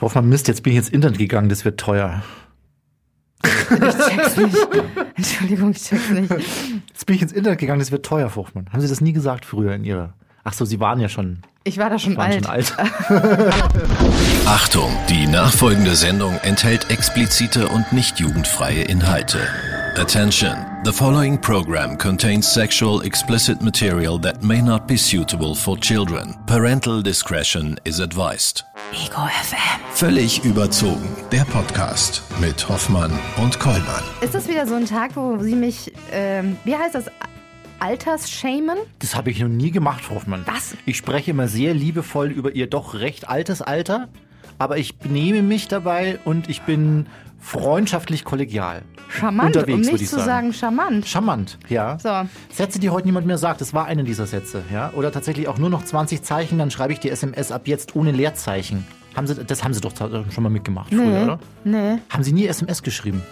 Hoffmann, Mist, jetzt bin ich ins Internet gegangen, das wird teuer. Ich check's nicht. Entschuldigung, ich check's nicht. Jetzt bin ich ins Internet gegangen, das wird teuer, Hoffmann. Haben Sie das nie gesagt früher in Ihrer... Ach so, Sie waren ja schon, Ich war da schon alt. schon alt. Achtung, die nachfolgende Sendung enthält explizite und nicht jugendfreie Inhalte. Attention, the following program contains sexual explicit material that may not be suitable for children. Parental discretion is advised. Ego FM. Völlig überzogen, der Podcast mit Hoffmann und Kollmann. Ist das wieder so ein Tag, wo Sie mich, ähm, wie heißt das, Altersshamen? Das habe ich noch nie gemacht, Hoffmann. Was? Ich spreche immer sehr liebevoll über Ihr doch recht altes Alter, aber ich benehme mich dabei und ich bin freundschaftlich kollegial. Charmant, Unterwegs, um nicht ich zu sagen. sagen charmant. Charmant, ja. So, Sätze, die heute niemand mehr sagt, das war eine dieser Sätze, ja. Oder tatsächlich auch nur noch 20 Zeichen, dann schreibe ich die SMS ab jetzt ohne Leerzeichen. Haben Sie, das haben Sie doch schon mal mitgemacht früher, nee, oder? nee. Haben Sie nie SMS geschrieben?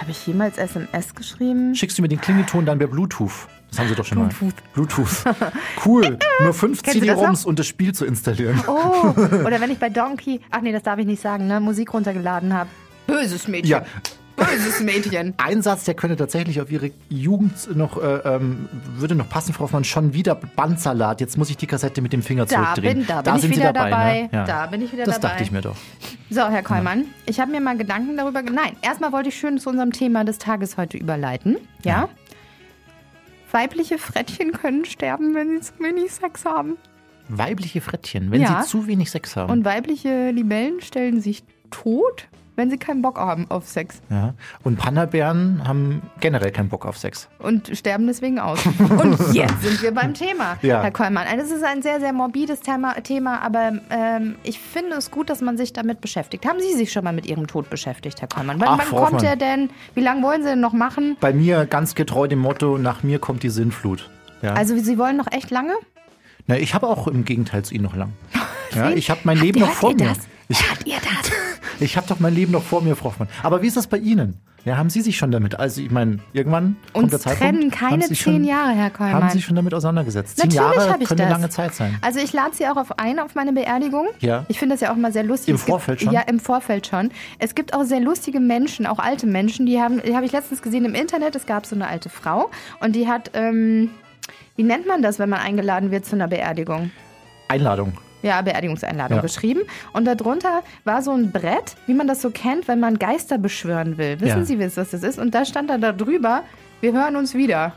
Habe ich jemals SMS geschrieben? Schickst du mir den Klingelton dann per Bluetooth? Das haben Sie doch schon Bluetooth. mal. Bluetooth. Cool. Nur fünf CD-ROMs und das Spiel zu installieren. Oh, oder wenn ich bei Donkey, ach nee, das darf ich nicht sagen, ne, Musik runtergeladen habe. Böses Mädchen. Ja. Böses Mädchen. Ein Satz, der könnte tatsächlich auf Ihre Jugend noch, äh, ähm, würde noch passen, Frau Hoffmann, schon wieder Bandsalat. Jetzt muss ich die Kassette mit dem Finger Da zurückdrehen. bin, da bin ich wieder Sie dabei. dabei. Ne? Ja. Da bin ich wieder das dabei. dachte ich mir doch. So, Herr Kollmann, ich habe mir mal Gedanken darüber. Nein, erstmal wollte ich schön zu unserem Thema des Tages heute überleiten. Ja? Weibliche Frettchen können sterben, wenn sie zu wenig Sex haben. Weibliche Frettchen, wenn Ja. sie zu wenig Sex haben. Und weibliche Libellen stellen sich tot, wenn sie keinen Bock haben auf Sex. ja. Und Panda-Bären haben generell keinen Bock auf Sex. Und sterben deswegen aus. Und jetzt sind wir beim Thema, Ja. Herr Kollmann. Das ist ein sehr, sehr morbides Thema, Thema aber ähm, ich finde es gut, dass man sich damit beschäftigt. Haben Sie sich schon mal mit Ihrem Tod beschäftigt, Herr Kollmann? Wann, Ach, wann kommt er denn? Wie lange wollen Sie denn noch machen? Bei mir ganz getreu dem Motto, nach mir kommt die Sinnflut. Ja. Also Sie wollen noch echt lange? Na, ich habe auch im Gegenteil zu Ihnen noch lang. Ja, ich habe mein Habt Leben noch vor mir. das? Ich, Hört ihr das? Ich habe doch mein Leben noch vor mir, Frau Hoffmann. Aber wie ist das bei Ihnen? Ja, haben Sie sich schon damit? Also ich meine, irgendwann kommt Uns der Zeitpunkt. trennen keine zehn schon, Jahre, Herr Kollmann. Haben Sie sich schon damit auseinandergesetzt? Zehn Natürlich Jahre habe ich können das. lange Zeit sein. Also ich lade Sie auch auf ein auf meine Beerdigung. Ja. Ich finde das ja auch immer sehr lustig. Im gibt- Vorfeld schon? Ja, im Vorfeld schon. Es gibt auch sehr lustige Menschen, auch alte Menschen, die haben, die habe ich letztens gesehen im Internet. Es gab so eine alte Frau und die hat, ähm, wie nennt man das, wenn man eingeladen wird zu einer Beerdigung? Einladung. Ja, Beerdigungseinladung Ja. geschrieben. Und darunter war so ein Brett, wie man das so kennt, wenn man Geister beschwören will. Wissen Ja. Sie, was das ist? Und da stand dann da drüber, wir hören uns wieder.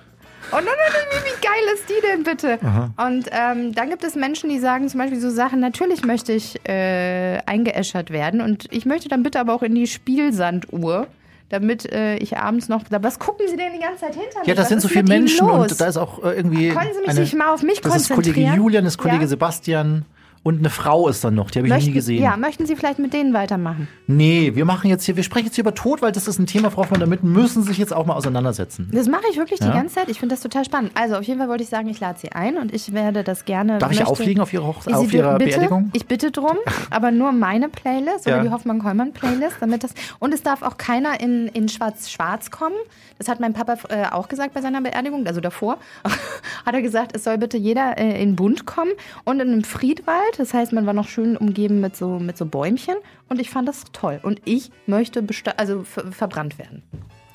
Und dann, wie, wie geil ist die denn bitte? Und ähm, dann gibt es Menschen, die sagen zum Beispiel so Sachen, natürlich möchte ich äh, eingeäschert werden und ich möchte dann bitte aber auch in die Spielsanduhr, damit äh, ich abends noch. Was gucken Sie denn die ganze Zeit hinter mir? Ja, das Was sind so viele Menschen und da ist auch äh, irgendwie. Können Sie mich eine, nicht mal auf mich Das ist Kollege konzentrieren? Julian, das ist Kollege Ja? Sebastian und eine Frau ist dann noch, die habe ich noch nie Möchten, gesehen. ja, möchten Sie vielleicht mit denen weitermachen? Nee, wir machen jetzt hier, wir sprechen jetzt hier über Tod, weil das ist ein Thema, Frau Hoffmann, damit müssen Sie sich jetzt auch mal auseinandersetzen. Das mache ich wirklich Ja? die ganze Zeit. Ich finde das total spannend. Also auf jeden Fall wollte ich sagen, ich lade Sie ein und ich werde das gerne. Darf ich möchte- auflegen auf Ihre, Hoch Sie auf Ihrer bitte, Beerdigung? Ich bitte drum, aber nur meine Playlist oder Ja. die Hoffmann-Kollmann-Playlist, damit das. Und es darf auch keiner in, in Schwarz-Schwarz kommen. Das hat mein Papa äh, auch gesagt bei seiner Beerdigung, also davor. hat er gesagt, es soll bitte jeder äh, in bunt kommen und in einem Friedwald. Das heißt, man war noch schön umgeben mit so, mit so Bäumchen. Und ich fand das toll. Und ich möchte also ver verbrannt werden.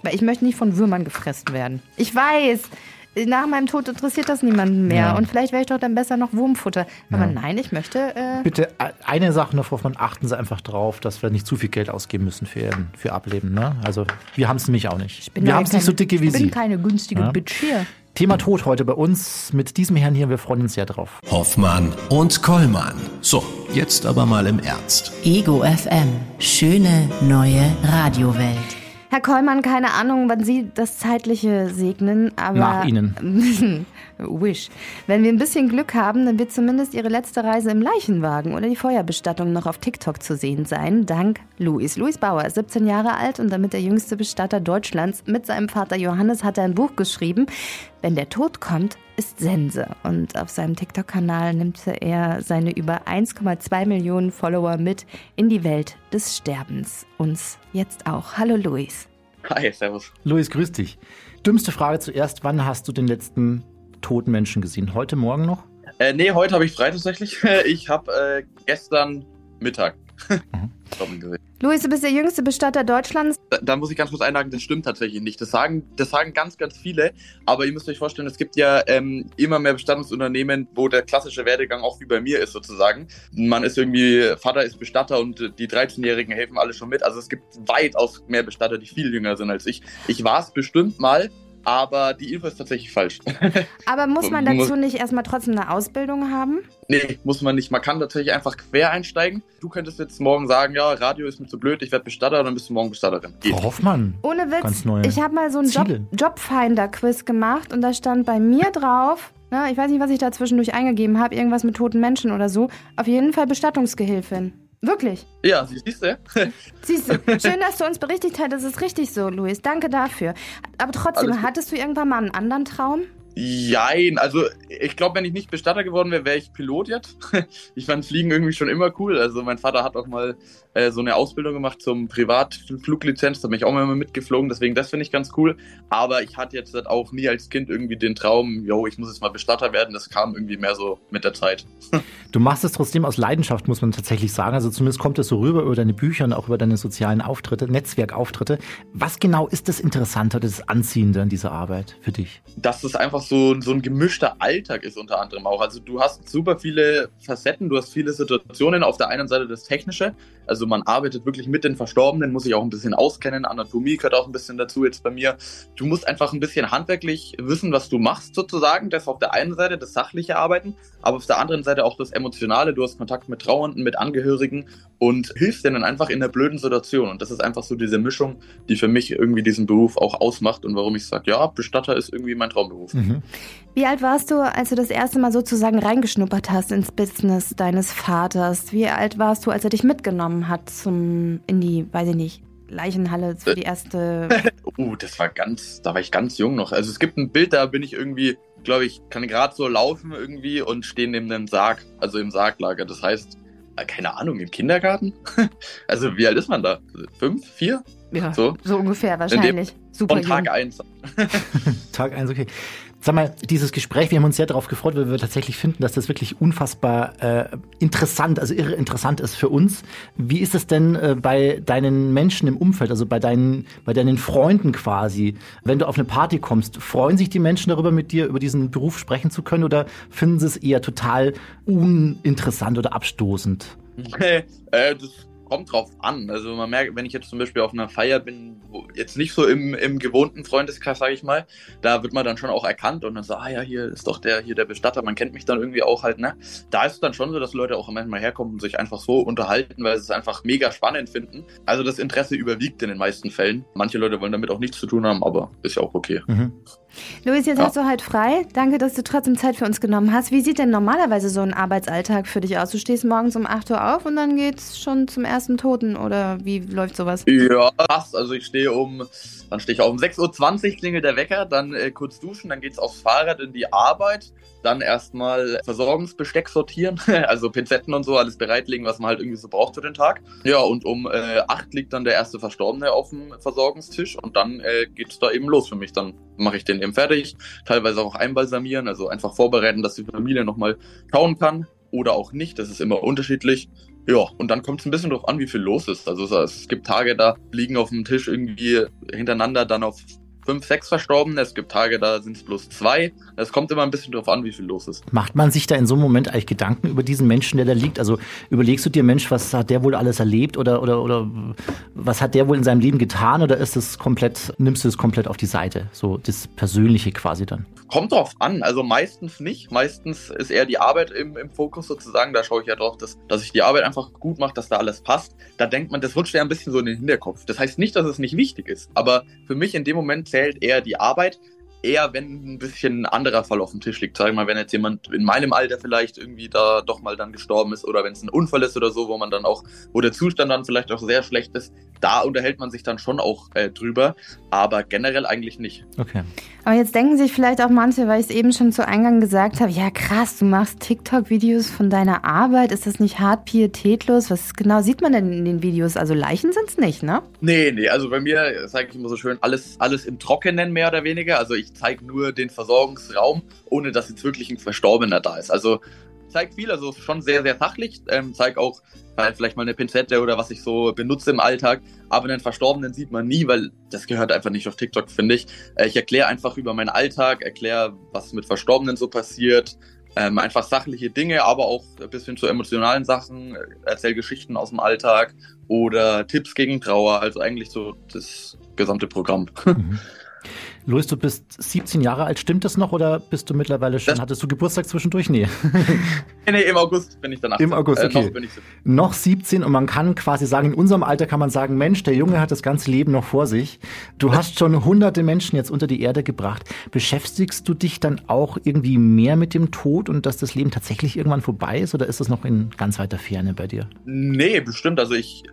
Weil ich möchte nicht von Würmern gefressen werden. Ich weiß, nach meinem Tod interessiert das niemanden mehr. Ja. Und vielleicht wäre ich doch dann besser noch Wurmfutter. Aber nein, ich möchte. Äh, Bitte eine Sache noch, Frau Hoffmann, achten Sie einfach drauf, dass wir nicht zu viel Geld ausgeben müssen für, für Ableben. Ne? Also wir haben es nämlich auch nicht. bin Wir ja haben es nicht so dicke wie Ich bin Sie. keine günstige Ja. Bitch hier. Thema Tod heute bei uns mit diesem Herrn hier. Wir freuen uns sehr drauf. Hoffmann und Kollmann. So, jetzt aber mal im Ernst. Ego FM. Schöne neue Radiowelt. Herr Kollmann, keine Ahnung, wann Sie das Zeitliche segnen, aber. Nach Ihnen. Wish. Wenn wir ein bisschen Glück haben, dann wird zumindest Ihre letzte Reise im Leichenwagen oder die Feuerbestattung noch auf TikTok zu sehen sein, dank Luis. Luis Bauer ist 17 Jahre alt und damit der jüngste Bestatter Deutschlands. Mit seinem Vater Johannes hat er ein Buch geschrieben. Wenn der Tod kommt, ist Sense. Und auf seinem TikTok-Kanal nimmt er seine über 1,2 Millionen Follower mit in die Welt des Sterbens. Uns jetzt auch. Hallo Luis. Hi, servus. Luis, grüß dich. Dümmste Frage zuerst. Wann hast du den letzten toten Menschen gesehen? Heute, morgen noch? Äh, nee, heute habe ich frei tatsächlich. Ich habe äh, gestern Mittag. Gesehen. Luis, du bist der jüngste Bestatter Deutschlands. Da, da, muss ich ganz kurz einhaken, das stimmt tatsächlich nicht. Das sagen, das sagen ganz, ganz viele. Aber ihr müsst euch vorstellen, es gibt ja ähm, immer mehr Bestattungsunternehmen, wo der klassische Werdegang auch wie bei mir ist sozusagen. Man ist irgendwie, Vater ist Bestatter und die 13-Jährigen helfen alle schon mit. Also es gibt weitaus mehr Bestatter, die viel jünger sind als ich. Ich war es bestimmt mal, aber die Info ist tatsächlich falsch. Aber muss man dazu nicht erstmal trotzdem eine Ausbildung haben? Nee, muss man nicht. Man kann tatsächlich einfach quer einsteigen. Du könntest jetzt morgen sagen, ja, Radio ist mir zu blöd, ich werde Bestatter, dann bist du morgen Bestatterin. Geht. Frau Hoffmann. Ohne Witz, ich habe mal so einen Job, Jobfinder-Quiz gemacht und da stand bei mir drauf, ne, ich weiß nicht, was ich da zwischendurch eingegeben habe, irgendwas mit toten Menschen oder so, auf jeden Fall Bestattungsgehilfin. Wirklich? Ja, siehst du? siehst du. Schön, dass du uns berichtigt hast. Das ist richtig so, Luis. Danke dafür. Aber trotzdem, hattest du irgendwann mal einen anderen Traum? Jein, also ich glaube, wenn ich nicht Bestatter geworden wäre, wäre ich Pilot jetzt. Ich fand Fliegen irgendwie schon immer cool. Also mein Vater hat auch mal äh, so eine Ausbildung gemacht zum Privatfluglizenz, da bin ich auch mal mitgeflogen, deswegen das finde ich ganz cool. Aber ich hatte jetzt halt auch nie als Kind irgendwie den Traum, yo, ich muss jetzt mal Bestatter werden. Das kam irgendwie mehr so mit der Zeit. Du machst es trotzdem aus Leidenschaft, muss man tatsächlich sagen. Also zumindest kommt es so rüber über deine Bücher und auch über deine sozialen Auftritte, Netzwerkauftritte. Was genau ist das Interessante, das Anziehende an dieser Arbeit für dich? Dass es einfach so, so ein gemischter Alltag ist unter anderem auch. Also du hast super viele Facetten, du hast viele Situationen. Auf der einen Seite das Technische, also man arbeitet wirklich mit den Verstorbenen, muss sich auch ein bisschen auskennen. Anatomie gehört auch ein bisschen dazu jetzt bei mir. Du musst einfach ein bisschen handwerklich wissen, was du machst sozusagen. Das auf der einen Seite das sachliche Arbeiten, aber auf der anderen Seite auch das Emotionale. Du hast Kontakt mit Trauernden, mit Angehörigen und hilfst denen einfach in der blöden Situation. Und das ist einfach so diese Mischung, die für mich irgendwie diesen Beruf auch ausmacht und warum ich sage, ja, Bestatter ist irgendwie mein Traumberuf. Mhm. Wie alt warst du, als du das erste Mal sozusagen reingeschnuppert hast ins Business deines Vaters? Wie alt warst du, als er dich mitgenommen hat zum in die, weiß ich nicht, Leichenhalle für die erste. uh, das war ganz, da war ich ganz jung noch. Also es gibt ein Bild, da bin ich irgendwie, glaube ich, kann gerade so laufen irgendwie und stehe neben dem Sarg, also im Sarglager. Das heißt, äh, keine Ahnung, im Kindergarten? also wie alt ist man da? Fünf, vier? Ja, so, so ungefähr wahrscheinlich. Super. Von Tag 1. Tag 1, okay. Sag mal, dieses Gespräch, wir haben uns sehr darauf gefreut, weil wir tatsächlich finden, dass das wirklich unfassbar äh, interessant, also irre interessant ist für uns. Wie ist es denn äh, bei deinen Menschen im Umfeld, also bei deinen, bei deinen Freunden quasi? Wenn du auf eine Party kommst, freuen sich die Menschen darüber, mit dir über diesen Beruf sprechen zu können oder finden sie es eher total uninteressant oder abstoßend? äh, das kommt drauf an. Also man merkt, wenn ich jetzt zum Beispiel auf einer Feier bin, wo jetzt nicht so im, im gewohnten Freundeskreis, sage ich mal, da wird man dann schon auch erkannt und dann so, ah ja, hier ist doch der, hier der Bestatter, man kennt mich dann irgendwie auch halt, ne? Da ist es dann schon so, dass Leute auch manchmal herkommen und sich einfach so unterhalten, weil sie es einfach mega spannend finden. Also das Interesse überwiegt in den meisten Fällen. Manche Leute wollen damit auch nichts zu tun haben, aber ist ja auch okay. Mhm. Luis, jetzt ja. hast du halt frei. Danke, dass du trotzdem Zeit für uns genommen hast. Wie sieht denn normalerweise so ein Arbeitsalltag für dich aus? Du stehst morgens um 8 Uhr auf und dann geht's schon zum ersten Toten oder wie läuft sowas? Ja, also ich stehe um, dann stehe ich auf um 6.20 Uhr, klingelt der Wecker, dann äh, kurz duschen, dann geht's aufs Fahrrad in die Arbeit, dann erstmal Versorgungsbesteck sortieren, also Pinzetten und so, alles bereitlegen, was man halt irgendwie so braucht für den Tag. Ja, und um äh, 8 liegt dann der erste Verstorbene auf dem Versorgungstisch und dann äh, geht's da eben los für mich. Dann mache ich den eben fertig, teilweise auch einbalsamieren, also einfach vorbereiten, dass die Familie nochmal schauen kann oder auch nicht, das ist immer unterschiedlich. Ja, und dann kommt es ein bisschen darauf an, wie viel los ist. Also es gibt Tage, da liegen auf dem Tisch irgendwie hintereinander dann auf fünf, sechs Verstorbene. Es gibt Tage, da sind es bloß zwei. Es kommt immer ein bisschen darauf an, wie viel los ist. Macht man sich da in so einem Moment eigentlich Gedanken über diesen Menschen, der da liegt? Also überlegst du dir, Mensch, was hat der wohl alles erlebt oder, oder, oder was hat der wohl in seinem Leben getan oder ist es komplett, nimmst du es komplett auf die Seite? So das Persönliche quasi dann? Kommt drauf an. Also meistens nicht. Meistens ist eher die Arbeit im, im Fokus sozusagen. Da schaue ich ja drauf, dass, dass ich die Arbeit einfach gut mache, dass da alles passt. Da denkt man, das rutscht ja ein bisschen so in den Hinterkopf. Das heißt nicht, dass es nicht wichtig ist. Aber für mich in dem Moment zählt eher die Arbeit eher, wenn ein bisschen ein anderer Fall auf dem Tisch liegt. Sag ich mal, wenn jetzt jemand in meinem Alter vielleicht irgendwie da doch mal dann gestorben ist oder wenn es ein Unfall ist oder so, wo man dann auch, wo der Zustand dann vielleicht auch sehr schlecht ist, da unterhält man sich dann schon auch äh, drüber, aber generell eigentlich nicht. Okay. Aber jetzt denken sich vielleicht auch manche, weil ich es eben schon zu Eingang gesagt habe, ja krass, du machst TikTok-Videos von deiner Arbeit, ist das nicht hart pietätlos? Was genau sieht man denn in den Videos? Also Leichen sind es nicht, ne? Nee, nee, also bei mir sage ich immer so schön, alles, alles im Trockenen mehr oder weniger. Also ich zeige nur den Versorgungsraum, ohne dass jetzt wirklich ein Verstorbener da ist. Also zeige viel, also schon sehr, sehr sachlich. Ähm, zeige auch halt vielleicht mal eine Pinzette oder was ich so benutze im Alltag. Aber einen Verstorbenen sieht man nie, weil das gehört einfach nicht auf TikTok, finde ich. Äh, ich erkläre einfach über meinen Alltag, erkläre, was mit Verstorbenen so passiert. Ähm, einfach sachliche Dinge, aber auch ein bisschen zu emotionalen Sachen, erzähle Geschichten aus dem Alltag oder Tipps gegen Trauer, also eigentlich so das gesamte Programm. Mhm. Luis, du bist 17 Jahre alt, stimmt das noch oder bist du mittlerweile schon, das hattest du Geburtstag zwischendurch? Nee. nee, nee, im August bin ich danach. Im August, äh, okay. Äh, noch, bin ich 17. noch 17 und man kann quasi sagen, in unserem Alter kann man sagen, Mensch, der Junge hat das ganze Leben noch vor sich. Du hast schon hunderte Menschen jetzt unter die Erde gebracht. Beschäftigst du dich dann auch irgendwie mehr mit dem Tod und dass das Leben tatsächlich irgendwann vorbei ist oder ist das noch in ganz weiter Ferne bei dir? Nee, bestimmt. Also ich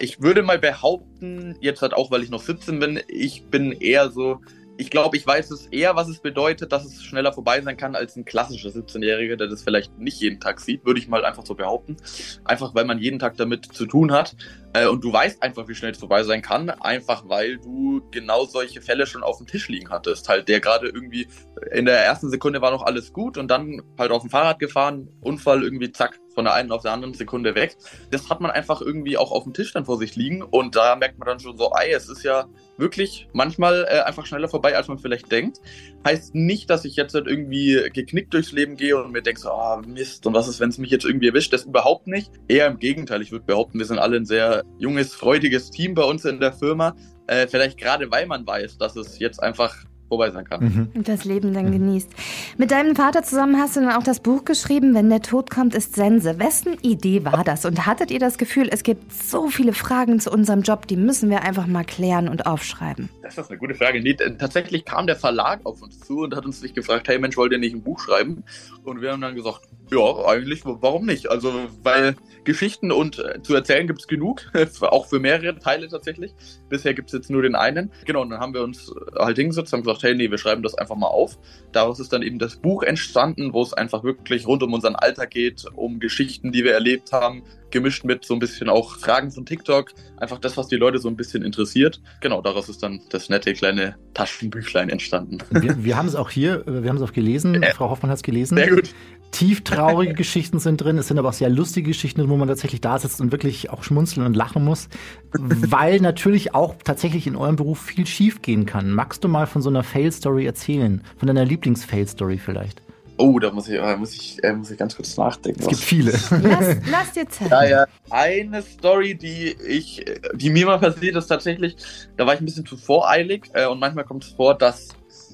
ich würde mal behaupten, jetzt halt auch, weil ich noch 17 bin, ich bin eher so, ich glaube, ich weiß es eher, was es bedeutet, dass es schneller vorbei sein kann, als ein klassischer 17-Jähriger, der das vielleicht nicht jeden Tag sieht, würde ich mal einfach so behaupten. Einfach weil man jeden Tag damit zu tun hat. Äh, und du weißt einfach, wie schnell es vorbei sein kann, einfach weil du genau solche Fälle schon auf dem Tisch liegen hattest. Halt, der gerade irgendwie in der ersten Sekunde war noch alles gut und dann halt auf dem Fahrrad gefahren, Unfall irgendwie zack, von der einen auf der anderen Sekunde weg. Das hat man einfach irgendwie auch auf dem Tisch dann vor sich liegen und da merkt man dann schon so, ey, es ist ja wirklich manchmal äh, einfach schneller vorbei, als man vielleicht denkt. Heißt nicht, dass ich jetzt halt irgendwie geknickt durchs Leben gehe und mir denke so, ah, Mist, und was ist, wenn es mich jetzt irgendwie erwischt? Das überhaupt nicht. Eher im Gegenteil, ich würde behaupten, wir sind alle ein sehr junges, freudiges Team bei uns in der Firma. Äh, vielleicht gerade weil man weiß, dass es jetzt einfach vorbei sein kann. Mhm. Und das Leben dann mhm. genießt. Mit deinem Vater zusammen hast du dann auch das Buch geschrieben, Wenn der Tod kommt, ist Sense. Wessen Idee war das? Und hattet ihr das Gefühl, es gibt so viele Fragen zu unserem Job, die müssen wir einfach mal klären und aufschreiben? Das ist eine gute Frage. Nee, tatsächlich kam der Verlag auf uns zu und hat uns nicht gefragt, hey Mensch, wollt ihr nicht ein Buch schreiben? Und wir haben dann gesagt, ja, eigentlich, warum nicht? Also, weil Geschichten und äh, zu erzählen gibt es genug, auch für mehrere Teile tatsächlich. Bisher gibt es jetzt nur den einen. Genau, und dann haben wir uns äh, halt hingesetzt und gesagt, hey, nee, wir schreiben das einfach mal auf. Daraus ist dann eben das Buch entstanden, wo es einfach wirklich rund um unseren Alltag geht, um Geschichten, die wir erlebt haben, gemischt mit so ein bisschen auch Fragen von TikTok. Einfach das, was die Leute so ein bisschen interessiert. Genau, daraus ist dann das nette kleine Taschenbüchlein entstanden. Wir, wir haben es auch hier, wir haben es auch gelesen. Äh, Frau Hoffmann hat es gelesen. Sehr gut tieftraurige Geschichten sind drin, es sind aber auch sehr lustige Geschichten, wo man tatsächlich da sitzt und wirklich auch schmunzeln und lachen muss, weil natürlich auch tatsächlich in eurem Beruf viel schief gehen kann. Magst du mal von so einer Fail-Story erzählen? Von deiner Lieblings-Fail-Story vielleicht? Oh, da muss ich, äh, muss ich, äh, muss ich ganz kurz nachdenken. Es gibt viele. Lass, lass dir Zeit. Ja, ja. Eine Story, die ich, die mir mal passiert ist, tatsächlich, da war ich ein bisschen zu voreilig äh, und manchmal kommt es vor, dass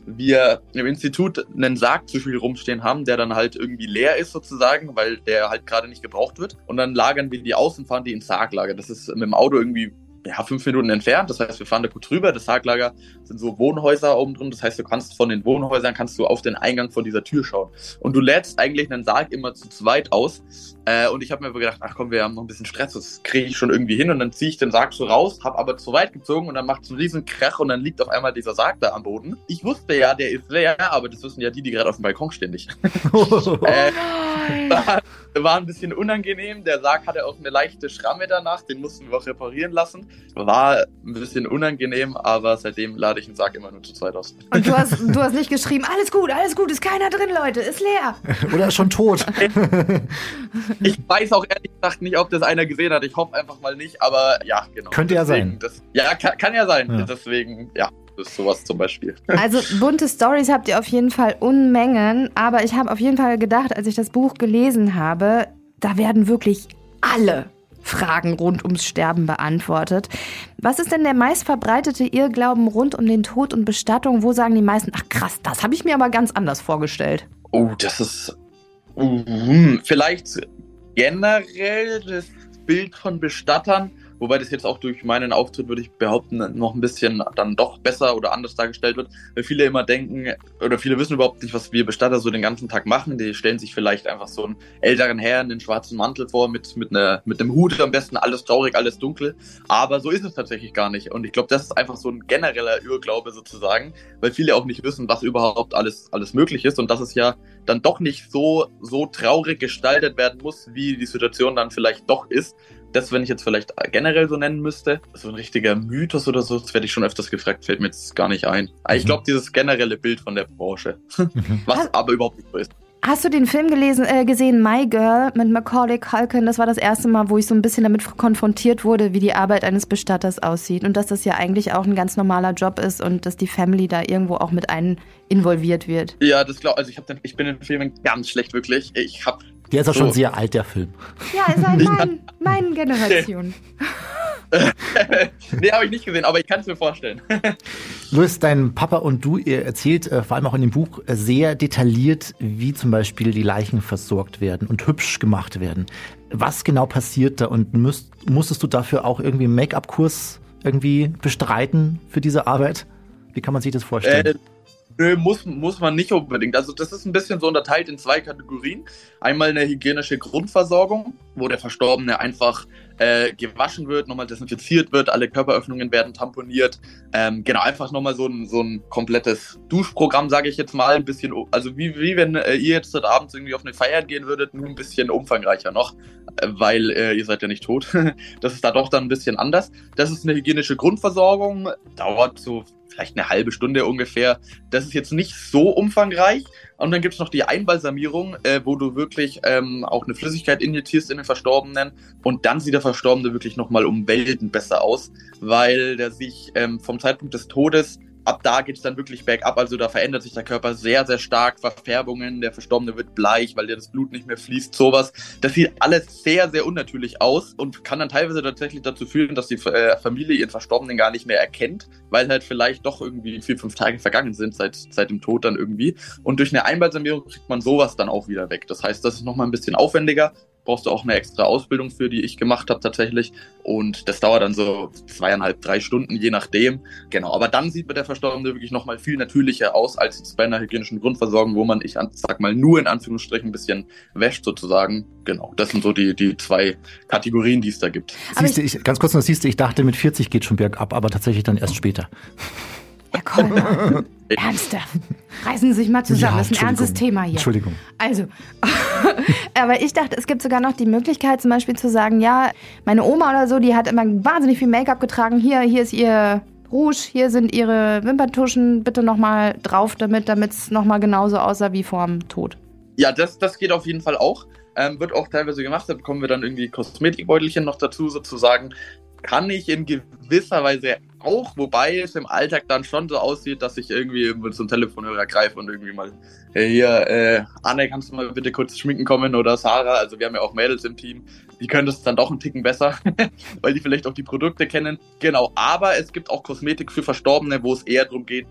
wir im Institut einen Sarg zu viel rumstehen haben, der dann halt irgendwie leer ist sozusagen, weil der halt gerade nicht gebraucht wird. Und dann lagern wir die aus und fahren die ins Sarglager. Das ist mit dem Auto irgendwie ja, fünf Minuten entfernt. Das heißt, wir fahren da gut drüber. Das Sarglager sind so Wohnhäuser oben drin. Das heißt, du kannst von den Wohnhäusern kannst du auf den Eingang von dieser Tür schauen. Und du lädst eigentlich einen Sarg immer zu zweit aus. Äh, und ich habe mir aber gedacht, ach komm, wir haben noch ein bisschen Stress, das kriege ich schon irgendwie hin. Und dann ziehe ich den Sarg so raus, habe aber zu weit gezogen und dann macht es einen riesen Krach und dann liegt auf einmal dieser Sarg da am Boden. Ich wusste ja, der ist leer, aber das wissen ja die, die gerade auf dem Balkon stehen nicht. Oh äh, war, war ein bisschen unangenehm. Der Sarg hatte auch eine leichte Schramme danach, den mussten wir auch reparieren lassen. War ein bisschen unangenehm, aber seitdem lade ich den Sarg immer nur zu zweit aus. Und du hast, du hast nicht geschrieben, alles gut, alles gut, ist keiner drin, Leute, ist leer. Oder ist schon tot. ich weiß auch ehrlich gesagt nicht, ob das einer gesehen hat. Ich hoffe einfach mal nicht, aber ja, genau. Könnte ja sein. Das, ja, kann, kann, ja sein. Ja. Deswegen, ja. Das ist sowas zum Beispiel. Also bunte Stories habt ihr auf jeden Fall Unmengen, aber ich habe auf jeden Fall gedacht, als ich das Buch gelesen habe, da werden wirklich alle Fragen rund ums Sterben beantwortet. Was ist denn der meistverbreitete Irrglauben rund um den Tod und Bestattung? Wo sagen die meisten, ach krass, das habe ich mir aber ganz anders vorgestellt? Oh, das ist uh, vielleicht generell das Bild von Bestattern Wobei das jetzt auch durch meinen Auftritt, würde ich behaupten, noch ein bisschen dann doch besser oder anders dargestellt wird. Weil viele immer denken, oder viele wissen überhaupt nicht, was wir Bestatter so den ganzen Tag machen. Die stellen sich vielleicht einfach so einen älteren Herrn in den schwarzen Mantel vor, mit, mit, einer, mit einem Hut am besten, alles traurig, alles dunkel. Aber so ist es tatsächlich gar nicht. Und ich glaube, das ist einfach so ein genereller Irrglaube sozusagen, weil viele auch nicht wissen, was überhaupt alles, alles möglich ist. Und dass es ja dann doch nicht so, so traurig gestaltet werden muss, wie die Situation dann vielleicht doch ist das, wenn ich jetzt vielleicht generell so nennen müsste, so ein richtiger Mythos oder so, das werde ich schon öfters gefragt, fällt mir jetzt gar nicht ein. Aber ich mhm. glaube, dieses generelle Bild von der Branche, mhm. was aber überhaupt nicht so ist. Hast du den Film gelesen, äh, gesehen, My Girl mit Macaulay Culkin? Das war das erste Mal, wo ich so ein bisschen damit konfrontiert wurde, wie die Arbeit eines Bestatters aussieht und dass das ja eigentlich auch ein ganz normaler Job ist und dass die Family da irgendwo auch mit ein involviert wird. Ja, das glaube also ich. Den, ich bin in den Filmen ganz schlecht wirklich. Ich habe der ist auch so. schon sehr alt, der Film. Ja, ist halt mein, meine Generation. nee, habe ich nicht gesehen, aber ich kann es mir vorstellen. Louis, dein Papa und du, ihr erzählt äh, vor allem auch in dem Buch äh, sehr detailliert, wie zum Beispiel die Leichen versorgt werden und hübsch gemacht werden. Was genau passiert da und müsst, musstest du dafür auch irgendwie einen Make-up-Kurs irgendwie bestreiten für diese Arbeit? Wie kann man sich das vorstellen? Äh, Nö, muss, muss man nicht unbedingt. Also das ist ein bisschen so unterteilt in zwei Kategorien. Einmal eine hygienische Grundversorgung, wo der Verstorbene einfach äh, gewaschen wird, nochmal desinfiziert wird, alle Körperöffnungen werden tamponiert. Ähm, genau, einfach nochmal so ein, so ein komplettes Duschprogramm, sage ich jetzt mal. Ein bisschen, also wie, wie wenn äh, ihr jetzt heute Abend irgendwie auf eine Feier gehen würdet, nur ein bisschen umfangreicher noch, äh, weil äh, ihr seid ja nicht tot. das ist da doch dann ein bisschen anders. Das ist eine hygienische Grundversorgung, dauert so vielleicht eine halbe Stunde ungefähr. Das ist jetzt nicht so umfangreich. Und dann gibt es noch die Einbalsamierung, äh, wo du wirklich ähm, auch eine Flüssigkeit injizierst in den Verstorbenen und dann sieht der Verstorbene wirklich nochmal um Welten besser aus, weil der sich ähm, vom Zeitpunkt des Todes ab da geht es dann wirklich bergab. Also da verändert sich der Körper sehr, sehr stark. Verfärbungen, der Verstorbene wird bleich, weil dir das Blut nicht mehr fließt, sowas. Das sieht alles sehr, sehr unnatürlich aus und kann dann teilweise tatsächlich dazu führen, dass die äh, Familie ihren Verstorbenen gar nicht mehr erkennt, weil halt vielleicht doch irgendwie vier, fünf Tage vergangen sind seit, seit dem Tod dann irgendwie. Und durch eine Einbalsamierung kriegt man sowas dann auch wieder weg. Das heißt, das ist nochmal ein bisschen aufwendiger, brauchst du auch eine extra Ausbildung für, die ich gemacht habe tatsächlich. Und das dauert dann so zweieinhalb, drei Stunden, je nachdem. Genau, aber dann sieht mir der Verstorbene wirklich nochmal viel natürlicher aus als jetzt bei einer hygienischen Grundversorgung, wo man, ich sag mal, nur in Anführungsstrichen ein bisschen wäscht sozusagen. Genau, das sind so die, die zwei Kategorien, die es da gibt. Siehst du, ich, ganz kurz noch, siehst du, ich dachte, mit 40 geht schon bergab, aber tatsächlich dann erst später. Herr Kollmann, ernsthaft. Reißen Sie sich mal zusammen, ja, das ist ein ernstes Thema hier. Entschuldigung. Also, aber ich dachte, es gibt sogar noch die Möglichkeit, zum Beispiel zu sagen, ja, meine Oma oder so, die hat immer wahnsinnig viel Make-up getragen. Hier, hier ist ihr Rouge, hier sind ihre Wimperntuschen, bitte nochmal drauf damit, damit es nochmal genauso aussah wie vor dem Tod. Ja, das, das geht auf jeden Fall auch. Ähm, wird auch teilweise gemacht, da bekommen wir dann irgendwie Kosmetikbeutelchen noch dazu sozusagen kann ich in gewisser Weise auch, wobei es im Alltag dann schon so aussieht, dass ich irgendwie einem Telefonhörer greife und irgendwie mal, hey, hier, äh, Anne, kannst du mal bitte kurz schminken kommen oder Sarah, also wir haben ja auch Mädels im Team, die können das dann doch einen Ticken besser, weil die vielleicht auch die Produkte kennen. Genau, aber es gibt auch Kosmetik für Verstorbene, wo es eher darum geht,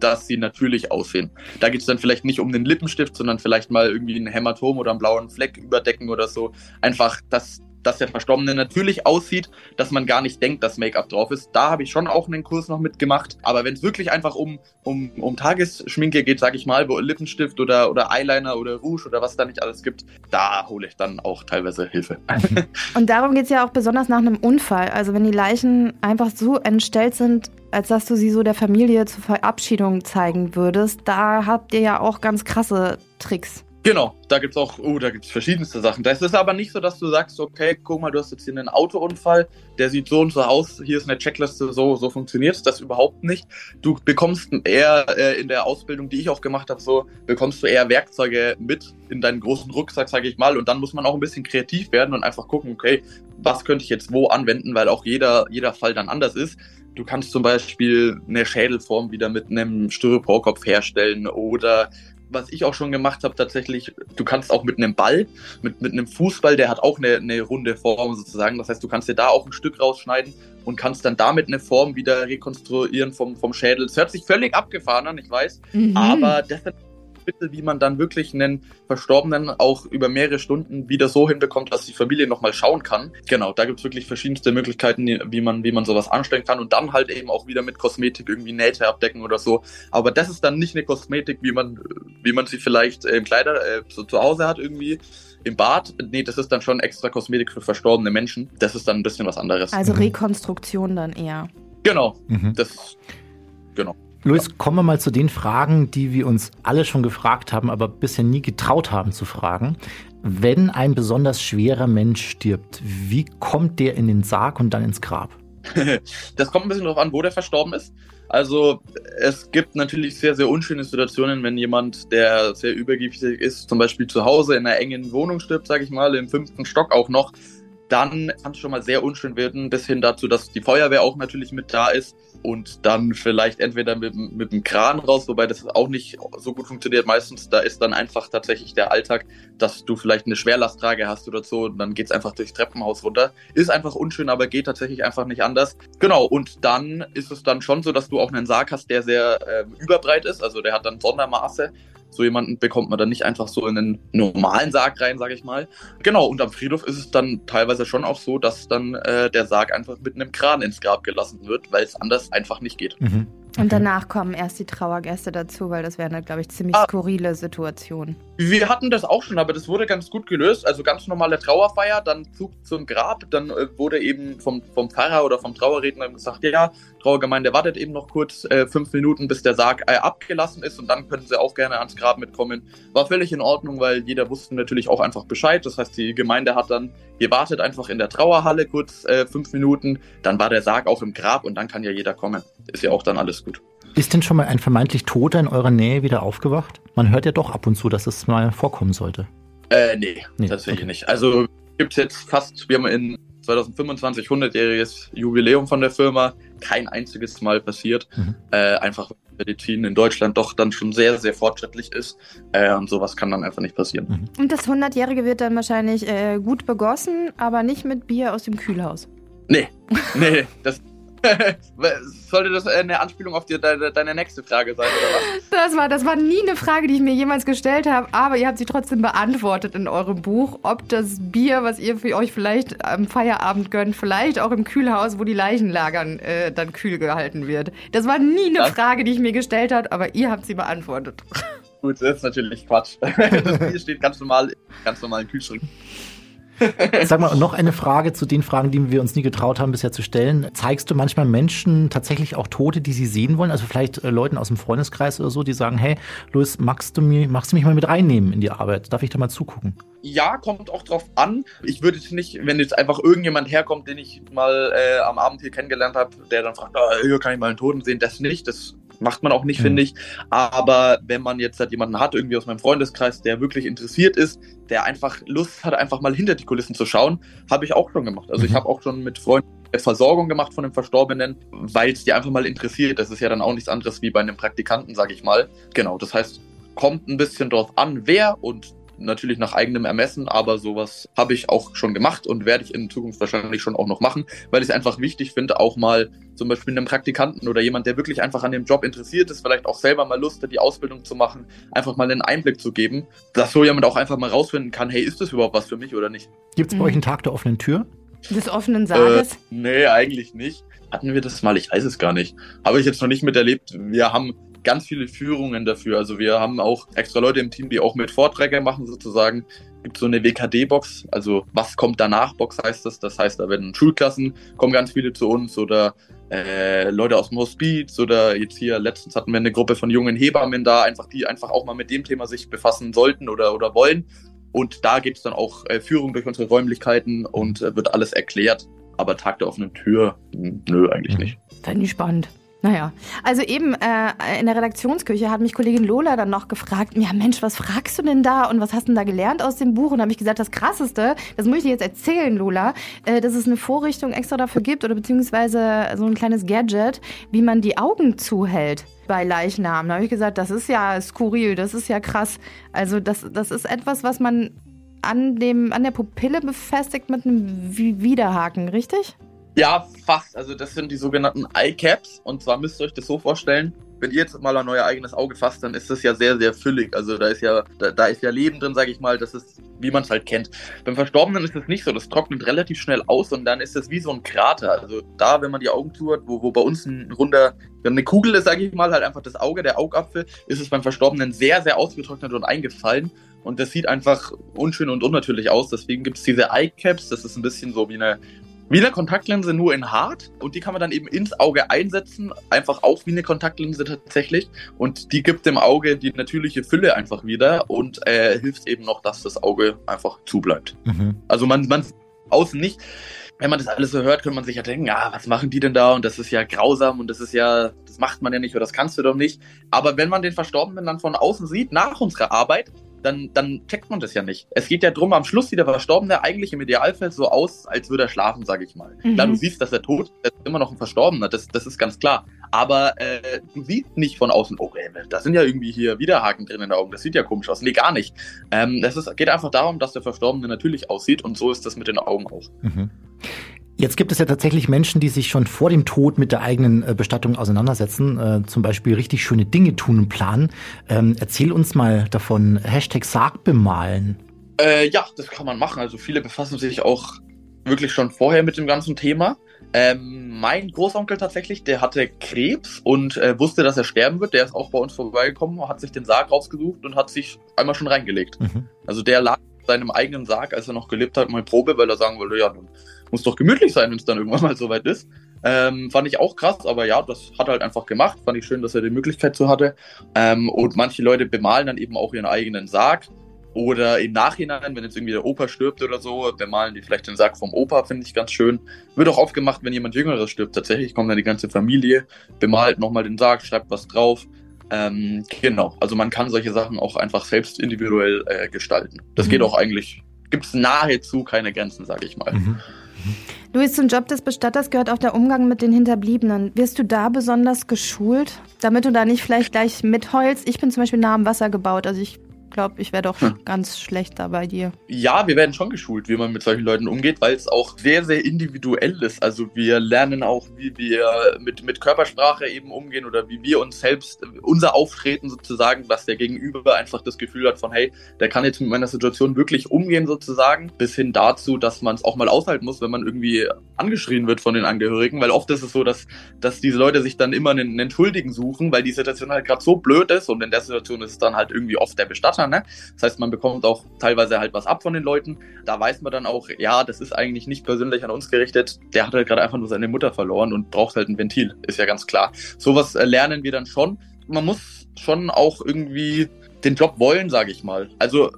dass sie natürlich aussehen. Da geht es dann vielleicht nicht um den Lippenstift, sondern vielleicht mal irgendwie ein Hämatom oder einen blauen Fleck überdecken oder so. Einfach, dass dass der Verstorbene natürlich aussieht, dass man gar nicht denkt, dass Make-up drauf ist. Da habe ich schon auch einen Kurs noch mitgemacht. Aber wenn es wirklich einfach um, um, um Tagesschminke geht, sage ich mal, wo Lippenstift oder, oder Eyeliner oder Rouge oder was da nicht alles gibt, da hole ich dann auch teilweise Hilfe. Und darum geht es ja auch besonders nach einem Unfall. Also wenn die Leichen einfach so entstellt sind, als dass du sie so der Familie zur Verabschiedung zeigen würdest, da habt ihr ja auch ganz krasse Tricks. Genau, da gibt's auch, oh, da gibt's verschiedenste Sachen. Das ist aber nicht so, dass du sagst, okay, guck mal, du hast jetzt hier einen Autounfall, der sieht so und so aus, hier ist eine Checkliste, so, so funktioniert das überhaupt nicht. Du bekommst eher äh, in der Ausbildung, die ich auch gemacht habe, so, bekommst du eher Werkzeuge mit in deinen großen Rucksack, sage ich mal, und dann muss man auch ein bisschen kreativ werden und einfach gucken, okay, was könnte ich jetzt wo anwenden, weil auch jeder, jeder Fall dann anders ist. Du kannst zum Beispiel eine Schädelform wieder mit einem Styroporkopf herstellen oder was ich auch schon gemacht habe, tatsächlich, du kannst auch mit einem Ball, mit, mit einem Fußball, der hat auch eine, eine runde Form sozusagen. Das heißt, du kannst dir da auch ein Stück rausschneiden und kannst dann damit eine Form wieder rekonstruieren vom, vom Schädel. Es hört sich völlig abgefahren an, ich weiß, mhm. aber das sind Mittel, wie man dann wirklich einen Verstorbenen auch über mehrere Stunden wieder so hinbekommt, dass die Familie nochmal schauen kann. Genau, da gibt es wirklich verschiedenste Möglichkeiten, wie man, wie man sowas anstellen kann und dann halt eben auch wieder mit Kosmetik irgendwie Nähte abdecken oder so. Aber das ist dann nicht eine Kosmetik, wie man, wie man sie vielleicht im Kleider äh, so zu Hause hat irgendwie im Bad, nee, das ist dann schon extra Kosmetik für verstorbene Menschen. Das ist dann ein bisschen was anderes. Also Rekonstruktion dann eher. Genau, mhm. das, genau. Luis, kommen wir mal zu den Fragen, die wir uns alle schon gefragt haben, aber bisher nie getraut haben zu fragen. Wenn ein besonders schwerer Mensch stirbt, wie kommt der in den Sarg und dann ins Grab? das kommt ein bisschen darauf an, wo der verstorben ist. Also es gibt natürlich sehr, sehr unschöne Situationen, wenn jemand, der sehr übergewichtig ist, zum Beispiel zu Hause in einer engen Wohnung stirbt, sage ich mal, im fünften Stock auch noch, dann kann es schon mal sehr unschön werden, bis hin dazu, dass die Feuerwehr auch natürlich mit da ist und dann vielleicht entweder mit, mit dem Kran raus, wobei das auch nicht so gut funktioniert. Meistens, da ist dann einfach tatsächlich der Alltag, dass du vielleicht eine Schwerlasttrage hast oder so und dann geht's einfach durchs Treppenhaus runter. Ist einfach unschön, aber geht tatsächlich einfach nicht anders. Genau, und dann ist es dann schon so, dass du auch einen Sarg hast, der sehr äh, überbreit ist, also der hat dann Sondermaße so jemanden bekommt man dann nicht einfach so in einen normalen Sarg rein, sage ich mal. Genau, und am Friedhof ist es dann teilweise schon auch so, dass dann äh, der Sarg einfach mit einem Kran ins Grab gelassen wird, weil es anders einfach nicht geht. Mhm. Okay. Und danach kommen erst die Trauergäste dazu, weil das wäre eine, glaube ich, ziemlich ah. skurrile Situation. Wir hatten das auch schon, aber das wurde ganz gut gelöst. Also ganz normale Trauerfeier, dann Zug zum Grab, dann äh, wurde eben vom, vom Pfarrer oder vom Trauerredner gesagt, ja, Trauergemeinde wartet eben noch kurz äh, fünf Minuten, bis der Sarg äh, abgelassen ist und dann können sie auch gerne ans Grab mitkommen. War völlig in Ordnung, weil jeder wusste natürlich auch einfach Bescheid. Das heißt, die Gemeinde hat dann gewartet einfach in der Trauerhalle kurz äh, fünf Minuten, dann war der Sarg auch im Grab und dann kann ja jeder kommen. Ist ja auch dann alles gut. Ist denn schon mal ein vermeintlich Toter in eurer Nähe wieder aufgewacht? Man hört ja doch ab und zu, dass es mal vorkommen sollte. Äh, nee, nee tatsächlich okay. nicht. Also gibt es jetzt fast, wir haben in 2025 100-jähriges Jubiläum von der Firma, kein einziges Mal passiert. Mhm. Äh, einfach weil Medizin in Deutschland doch dann schon sehr, sehr fortschrittlich ist. Äh, und sowas kann dann einfach nicht passieren. Mhm. Und das 100-jährige wird dann wahrscheinlich äh, gut begossen, aber nicht mit Bier aus dem Kühlhaus. Nee, nee, das Sollte das eine Anspielung auf die, deine, deine, nächste Frage sein, oder was? Das war, das war nie eine Frage, die ich mir jemals gestellt habe, aber ihr habt sie trotzdem beantwortet in eurem Buch, ob das Bier, was ihr für euch vielleicht am Feierabend gönnt, vielleicht auch im Kühlhaus, wo die Leichen lagern, äh, dann kühl gehalten wird. Das war nie eine das? Frage, die ich mir gestellt habe, aber ihr habt sie beantwortet. Gut, das ist natürlich Quatsch. Das Bier steht ganz normal, ganz normal im Kühlschrank. Sag mal, noch eine Frage zu den Fragen, die wir uns nie getraut haben bisher zu stellen. Zeigst du manchmal Menschen tatsächlich auch Tote, die sie sehen wollen? Also vielleicht äh, Leuten aus dem Freundeskreis oder so, die sagen, hey, Luis, magst du, mich, magst du mich mal mit reinnehmen in die Arbeit? Darf ich da mal zugucken? Ja, kommt auch drauf an. Ich würde jetzt nicht, wenn jetzt einfach irgendjemand herkommt, den ich mal äh, am Abend hier kennengelernt habe, der dann fragt, oh, hier kann ich mal einen Toten sehen, das nicht. Das macht man auch nicht, mhm. finde ich. Aber wenn man jetzt halt jemanden hat, irgendwie aus meinem Freundeskreis, der wirklich interessiert ist, der einfach Lust hat, einfach mal hinter die Kulissen zu schauen, habe ich auch schon gemacht. Also mhm. ich habe auch schon mit Freunden Versorgung gemacht von dem Verstorbenen, weil es die einfach mal interessiert. Das ist ja dann auch nichts anderes wie bei einem Praktikanten, sage ich mal. Genau, das heißt, kommt ein bisschen drauf an, wer und natürlich nach eigenem Ermessen, aber sowas habe ich auch schon gemacht und werde ich in Zukunft wahrscheinlich schon auch noch machen, weil ich es einfach wichtig finde, auch mal zum Beispiel einem Praktikanten oder jemand, der wirklich einfach an dem Job interessiert ist, vielleicht auch selber mal Lust hat, die Ausbildung zu machen, einfach mal einen Einblick zu geben, dass so jemand auch einfach mal rausfinden kann, hey, ist das überhaupt was für mich oder nicht? Gibt es bei mhm. euch einen Tag der offenen Tür? Des offenen Sarges? Äh, nee, eigentlich nicht. Hatten wir das mal? Ich weiß es gar nicht. Habe ich jetzt noch nicht miterlebt. Wir haben ganz viele Führungen dafür. Also wir haben auch extra Leute im Team, die auch mit Vorträgen machen sozusagen. Gibt so eine WKD-Box, also was kommt danach Box heißt das. Das heißt, da werden Schulklassen, kommen ganz viele zu uns oder äh, Leute aus dem Hospiz oder jetzt hier letztens hatten wir eine Gruppe von jungen Hebammen da, einfach die einfach auch mal mit dem Thema sich befassen sollten oder, oder wollen. Und da gibt es dann auch äh, Führung durch unsere Räumlichkeiten und äh, wird alles erklärt. Aber Tag der offenen Tür, nö, eigentlich nicht. Fände ich spannend. Naja, also eben äh, in der Redaktionsküche hat mich Kollegin Lola dann noch gefragt, ja Mensch, was fragst du denn da und was hast du denn da gelernt aus dem Buch? Und da habe ich gesagt, das Krasseste, das muss ich dir jetzt erzählen, Lola, äh, dass es eine Vorrichtung extra dafür gibt oder beziehungsweise so ein kleines Gadget, wie man die Augen zuhält bei Leichnamen. Da habe ich gesagt, das ist ja skurril, das ist ja krass. Also das, das ist etwas, was man an, dem, an der Pupille befestigt mit einem Widerhaken, richtig? Ja, fast. Also das sind die sogenannten Eye-Caps. Und zwar müsst ihr euch das so vorstellen, wenn ihr jetzt mal an euer eigenes Auge fasst, dann ist das ja sehr, sehr füllig. Also da ist ja, da, da ist ja Leben drin, sage ich mal. Das ist, wie man es halt kennt. Beim Verstorbenen ist das nicht so. Das trocknet relativ schnell aus und dann ist das wie so ein Krater. Also da, wenn man die Augen zu hat, wo, wo bei uns ein runder, eine Kugel ist, sage ich mal, halt einfach das Auge, der Augapfel, ist es beim Verstorbenen sehr, sehr ausgetrocknet und eingefallen. Und das sieht einfach unschön und unnatürlich aus. Deswegen gibt es diese Eye-Caps. Das ist ein bisschen so wie eine wie eine Kontaktlinse nur in hart und die kann man dann eben ins Auge einsetzen, einfach auch wie eine Kontaktlinse tatsächlich und die gibt dem Auge die natürliche Fülle einfach wieder und äh, hilft eben noch, dass das Auge einfach zubleibt. Mhm. Also man, man außen nicht. wenn man das alles so hört, könnte man sich ja denken, ah, was machen die denn da? Und das ist ja grausam und das ist ja, das macht man ja nicht oder das kannst du doch nicht. Aber wenn man den Verstorbenen dann von außen sieht, nach unserer Arbeit, dann, dann checkt man das ja nicht. Es geht ja drum, am Schluss sieht der Verstorbene eigentlich im Idealfall so aus, als würde er schlafen, sage ich mal. Mhm. Klar, du siehst, dass er tot ist, ist immer noch ein Verstorbener, das, das ist ganz klar. Aber äh, du siehst nicht von außen, oh, ey, da sind ja irgendwie hier Widerhaken drin in den Augen, das sieht ja komisch aus. Nee, gar nicht. Ähm, es ist, geht einfach darum, dass der Verstorbene natürlich aussieht und so ist das mit den Augen auch. Mhm. Jetzt gibt es ja tatsächlich Menschen, die sich schon vor dem Tod mit der eigenen äh, Bestattung auseinandersetzen, äh, zum Beispiel richtig schöne Dinge tun und planen. Ähm, erzähl uns mal davon. Hashtag Sarg bemalen. Äh, ja, das kann man machen. Also viele befassen sich auch wirklich schon vorher mit dem ganzen Thema. Ähm, mein Großonkel tatsächlich, der hatte Krebs und äh, wusste, dass er sterben wird. Der ist auch bei uns vorbeigekommen, hat sich den Sarg rausgesucht und hat sich einmal schon reingelegt. Mhm. Also der lag in seinem eigenen Sarg, als er noch gelebt hat, mal Probe, weil er sagen wollte, ja, nun muss doch gemütlich sein, wenn es dann irgendwann mal soweit ist. Ähm, fand ich auch krass, aber ja, das hat er halt einfach gemacht. Fand ich schön, dass er die Möglichkeit so hatte. Ähm, und manche Leute bemalen dann eben auch ihren eigenen Sarg. Oder im Nachhinein, wenn jetzt irgendwie der Opa stirbt oder so, bemalen die vielleicht den Sarg vom Opa, finde ich ganz schön. Wird auch oft gemacht, wenn jemand Jüngeres stirbt. Tatsächlich kommt dann die ganze Familie, bemalt nochmal den Sarg, schreibt was drauf. Ähm, genau, also man kann solche Sachen auch einfach selbst individuell äh, gestalten. Das mhm. geht auch eigentlich, gibt es nahezu keine Grenzen, sage ich mal. Mhm. Luis, zum Job des Bestatters gehört auch der Umgang mit den Hinterbliebenen. Wirst du da besonders geschult, damit du da nicht vielleicht gleich mitheulst? Ich bin zum Beispiel nah am Wasser gebaut, also ich glaube, ich wäre doch hm. ganz schlecht da bei dir. Ja, wir werden schon geschult, wie man mit solchen Leuten umgeht, weil es auch sehr, sehr individuell ist. Also wir lernen auch, wie wir mit, mit Körpersprache eben umgehen oder wie wir uns selbst, unser Auftreten sozusagen, dass der Gegenüber einfach das Gefühl hat von, hey, der kann jetzt mit meiner Situation wirklich umgehen sozusagen, bis hin dazu, dass man es auch mal aushalten muss, wenn man irgendwie angeschrien wird von den Angehörigen, weil oft ist es so, dass, dass diese Leute sich dann immer einen, einen Schuldigen suchen, weil die Situation halt gerade so blöd ist und in der Situation ist es dann halt irgendwie oft der Bestatter Partner. Ne? Das heißt, man bekommt auch teilweise halt was ab von den Leuten. Da weiß man dann auch, ja, das ist eigentlich nicht persönlich an uns gerichtet. Der hat halt gerade einfach nur seine Mutter verloren und braucht halt ein Ventil. Ist ja ganz klar. Sowas äh, lernen wir dann schon. Man muss schon auch irgendwie den Job wollen, sage ich mal. Also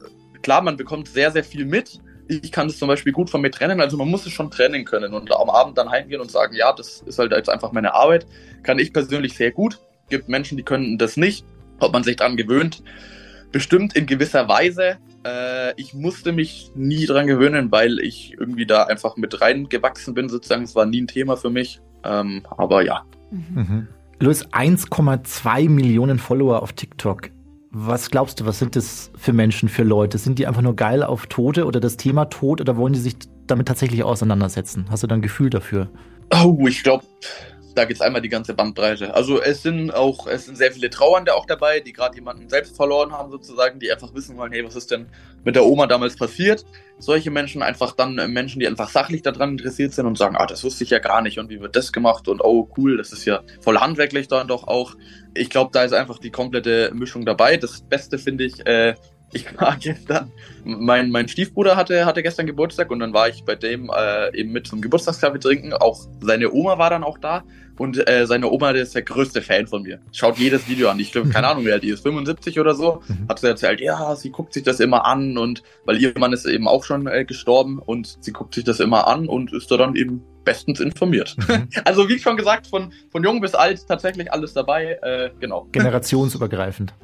klar, man bekommt sehr, sehr viel mit. Ich kann das zum Beispiel gut von mir trennen. Also man muss es schon trennen können und am Abend dann heimgehen und sagen, ja, das ist halt jetzt einfach meine Arbeit. Kann ich persönlich sehr gut. Gibt Menschen, die können das nicht. Ob man sich daran gewöhnt, bestimmt in gewisser Weise. Äh, ich musste mich nie dran gewöhnen, weil ich irgendwie da einfach mit reingewachsen bin, sozusagen. Es war nie ein Thema für mich. Ähm, aber ja. Mhm. Luis, 1,2 Millionen Follower auf TikTok. Was glaubst du, was sind das für Menschen, für Leute? Sind die einfach nur geil auf Tote oder das Thema Tod oder wollen die sich damit tatsächlich auseinandersetzen? Hast du da ein Gefühl dafür? Oh, ich glaube, da geht es einmal die ganze Bandbreite. Also es sind auch, es sind sehr viele Trauernde auch dabei, die gerade jemanden selbst verloren haben sozusagen, die einfach wissen wollen, hey, was ist denn mit der Oma damals passiert? Solche Menschen einfach dann äh, Menschen, die einfach sachlich daran interessiert sind und sagen, ah, das wusste ich ja gar nicht und wie wird das gemacht und oh cool, das ist ja voll handwerklich dann doch auch. Ich glaube, da ist einfach die komplette Mischung dabei. Das Beste finde ich, äh, ich war gestern, mein, mein Stiefbruder hatte, hatte gestern Geburtstag und dann war ich bei dem äh, eben mit zum Geburtstagskaffee trinken. Auch seine Oma war dann auch da und äh, seine Oma, der ist der größte Fan von mir. Schaut jedes Video an. Ich glaube, keine Ahnung, wie alt die ist, 75 oder so. Mhm. Hat sie erzählt, ja, sie guckt sich das immer an und weil ihr Mann ist eben auch schon äh, gestorben und sie guckt sich das immer an und ist da dann eben bestens informiert. Mhm. Also wie schon gesagt, von, von jung bis alt tatsächlich alles dabei. Äh, genau. Generationsübergreifend.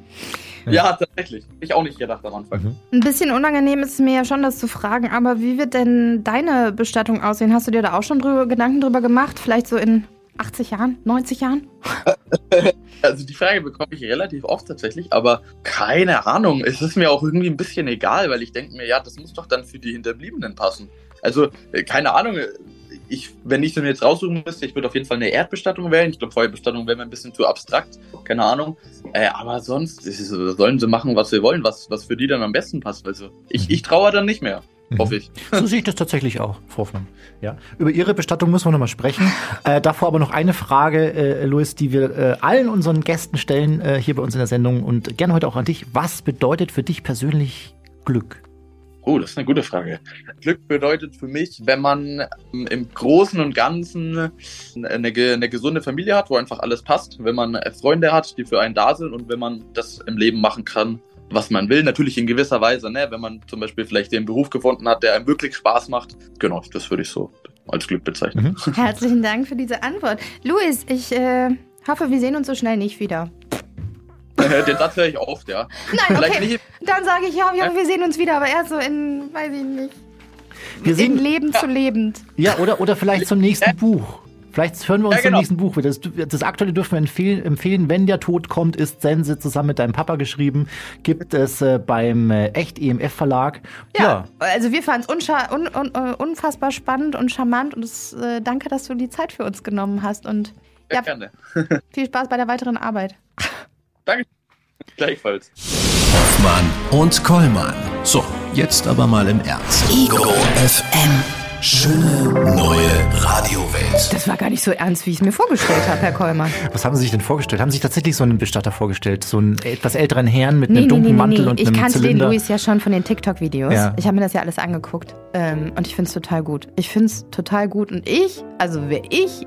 Ja. ja, tatsächlich. Ich auch nicht gedacht am Anfang. Mhm. Ein bisschen unangenehm ist es mir ja schon, das zu fragen, aber wie wird denn deine Bestattung aussehen? Hast du dir da auch schon drüber, Gedanken drüber gemacht? Vielleicht so in 80 Jahren, 90 Jahren? Also die Frage bekomme ich relativ oft tatsächlich, aber keine Ahnung. Es ist mir auch irgendwie ein bisschen egal, weil ich denke mir, ja, das muss doch dann für die Hinterbliebenen passen. Also äh, keine Ahnung. Ich, wenn ich den jetzt raussuchen müsste, ich würde auf jeden Fall eine Erdbestattung wählen. Ich glaube, Feuerbestattung wäre mir ein bisschen zu abstrakt. Keine Ahnung. Äh, aber sonst sollen sie machen, was sie wollen, was, was für die dann am besten passt. Also ich, ich traue dann nicht mehr. Mhm. Hoffe ich. So sehe ich das tatsächlich auch, Frau Hoffmann. Ja. Über Ihre Bestattung müssen wir nochmal sprechen. Äh, davor aber noch eine Frage, äh, Luis, die wir äh, allen unseren Gästen stellen äh, hier bei uns in der Sendung und gerne heute auch an dich. Was bedeutet für dich persönlich Glück? Oh, das ist eine gute Frage. Glück bedeutet für mich, wenn man ähm, im Großen und Ganzen eine, eine, gesunde Familie hat, wo einfach alles passt, wenn man Freunde hat, die für einen da sind und wenn man das im Leben machen kann, was man will. Natürlich in gewisser Weise, ne? wenn man zum Beispiel vielleicht den Beruf gefunden hat, der einem wirklich Spaß macht. Genau, das würde ich so als Glück bezeichnen. Mhm. Herzlichen Dank für diese Antwort. Luis, ich äh, hoffe, wir sehen uns so schnell nicht wieder. Den Satz höre ich oft, ja. Nein, Vielleicht okay. nicht. Dann sage ich, ja, ja, wir sehen uns wieder, aber erst so in, weiß ich nicht, Wir in sehen, Leben zu lebend. ja, oder, oder vielleicht zum nächsten Buch. Vielleicht hören wir uns Ja, genau. zum nächsten Buch wieder. Das, das aktuelle dürfen wir empfehlen, empfehlen. Wenn der Tod kommt, ist Sense zusammen mit deinem Papa geschrieben. Gibt es äh, beim äh, Echt-EMF-Verlag. Ja, also wir fanden es un, un, äh, unfassbar spannend und charmant und es, äh, danke, dass du die Zeit für uns genommen hast und Ja, ja, gerne. viel Spaß bei der weiteren Arbeit. Danke. Gleichfalls. Hoffmann und Kollmann. So, jetzt aber mal im Ernst. Ego FM. Schöne neue Radiowelt. Das war gar nicht so ernst, wie ich es mir vorgestellt habe, Herr Kollmann. Was haben Sie sich denn vorgestellt? Haben Sie sich tatsächlich so einen Bestatter vorgestellt? So einen etwas älteren Herrn mit einem Nee, nee, dunklen nee, nee, Mantel nee. und Ich einem kannte den Zylinder? Luis ja schon von den TikTok-Videos. Ja. Ich habe mir das ja alles angeguckt. Ähm, und ich finde es total gut. Ich finde es total gut. Und ich, also wäre ich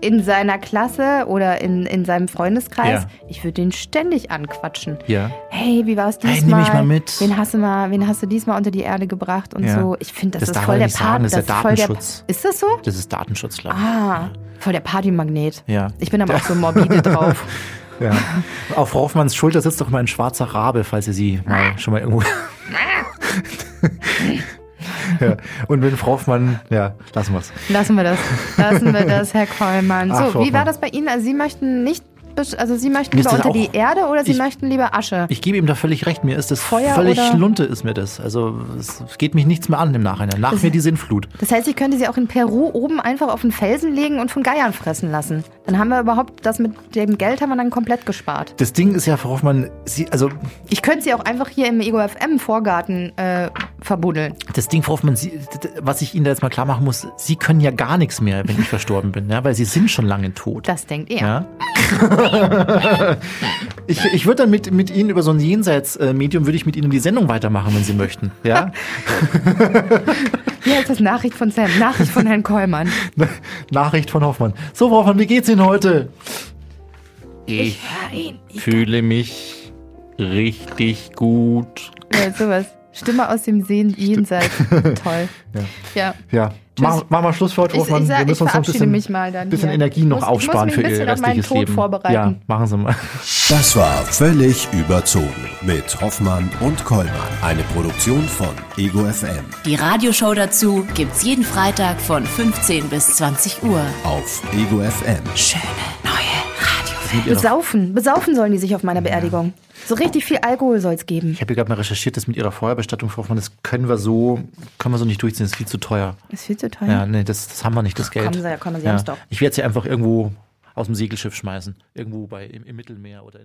in seiner Klasse oder in, in seinem Freundeskreis, Ja. ich würde den ständig anquatschen. Ja. Hey, wie war es Hey, diesmal? nimm mich mal mit. Wen hast du mal, wen hast du diesmal unter die Erde gebracht und Ja. so? Ich finde, das, Das ist voll der Part. das ist der voll Datenschutz. ist das so? Das ist Datenschutz, glaube ich. Ah, voll der Partymagnet. Ja. Ich bin aber auch so morbide drauf. Ja. Auf Hoffmanns Schulter sitzt doch mal ein schwarzer Rabe, falls ihr sie mal schon mal irgendwo. ja. Und wenn Frau Hoffmann, ja, lassen wir's. Lassen wir das. Lassen wir das, Herr Kollmann. Ach, So, Frau wie war das bei Ihnen? Also Sie möchten nicht, also Sie möchten lieber unter die Erde oder Sie Ich- möchten lieber Asche? Ich gebe ihm da völlig recht. Mir ist das Feuer völlig oder- Lunte ist mir das. Also es geht mich nichts mehr an im Nachhinein. Nach Das- mir die Sinnflut. Das heißt, ich könnte Sie auch in Peru oben einfach auf den Felsen legen und von Geiern fressen lassen. Dann haben wir überhaupt, das mit dem Geld haben wir dann komplett gespart. Das Ding ist ja, Frau Hoffmann, sie, also Ich könnte Sie auch einfach hier im Ego FM Vorgarten äh, verbuddeln. das Ding, Frau Hoffmann, sie, was ich Ihnen da jetzt mal klar machen muss, Sie können ja gar nichts mehr, wenn ich verstorben bin, ja, weil Sie sind schon lange tot. Das denkt ihr. Ja. ich ich würde dann mit, mit Ihnen über so ein Jenseits-Medium, würde ich mit Ihnen die Sendung weitermachen, wenn Sie möchten. Ja? Hier ist das Nachricht von Sam, Nachricht von Herrn Kollmann. Nachricht von Hoffmann. So, Frau Hoffmann, wie geht's Ihnen heute? Ich hör ihn. fühle mich richtig gut. Ja, sowas. Stimme aus dem Sehen Jenseits. Toll. Ja. Ja. Machen mach mal Schluss für heute, Ich, Hoffmann. ich, sag, Wir ich müssen uns noch ein bisschen, bisschen. Energie noch muss, aufsparen ich muss für mich Ihr ein bisschen auf meinen restliches Tod Leben. vorbereiten. Ja, machen Sie mal. Das war völlig überzogen mit Hoffmann und Kollmann. Eine Produktion von Ego FM Die Radioshow dazu gibt's jeden Freitag von 15 bis 20 Uhr. auf Ego FM. Schöne neue Radiowelt. Besaufen. Besaufen sollen die sich auf meiner Beerdigung. So richtig viel Alkohol soll es geben. Ich habe gerade mal recherchiert, das mit Ihrer Feuerbestattung, Frau Hoffmann, das können wir so, können wir so nicht durchziehen, das ist viel zu teuer. Ist viel zu teuer. Ja, nee, das, das haben wir nicht, das Geld. Kommen Sie, kommen Sie, ja. doch. Ich werde sie einfach irgendwo aus dem Segelschiff schmeißen. Irgendwo bei, im, im Mittelmeer oder in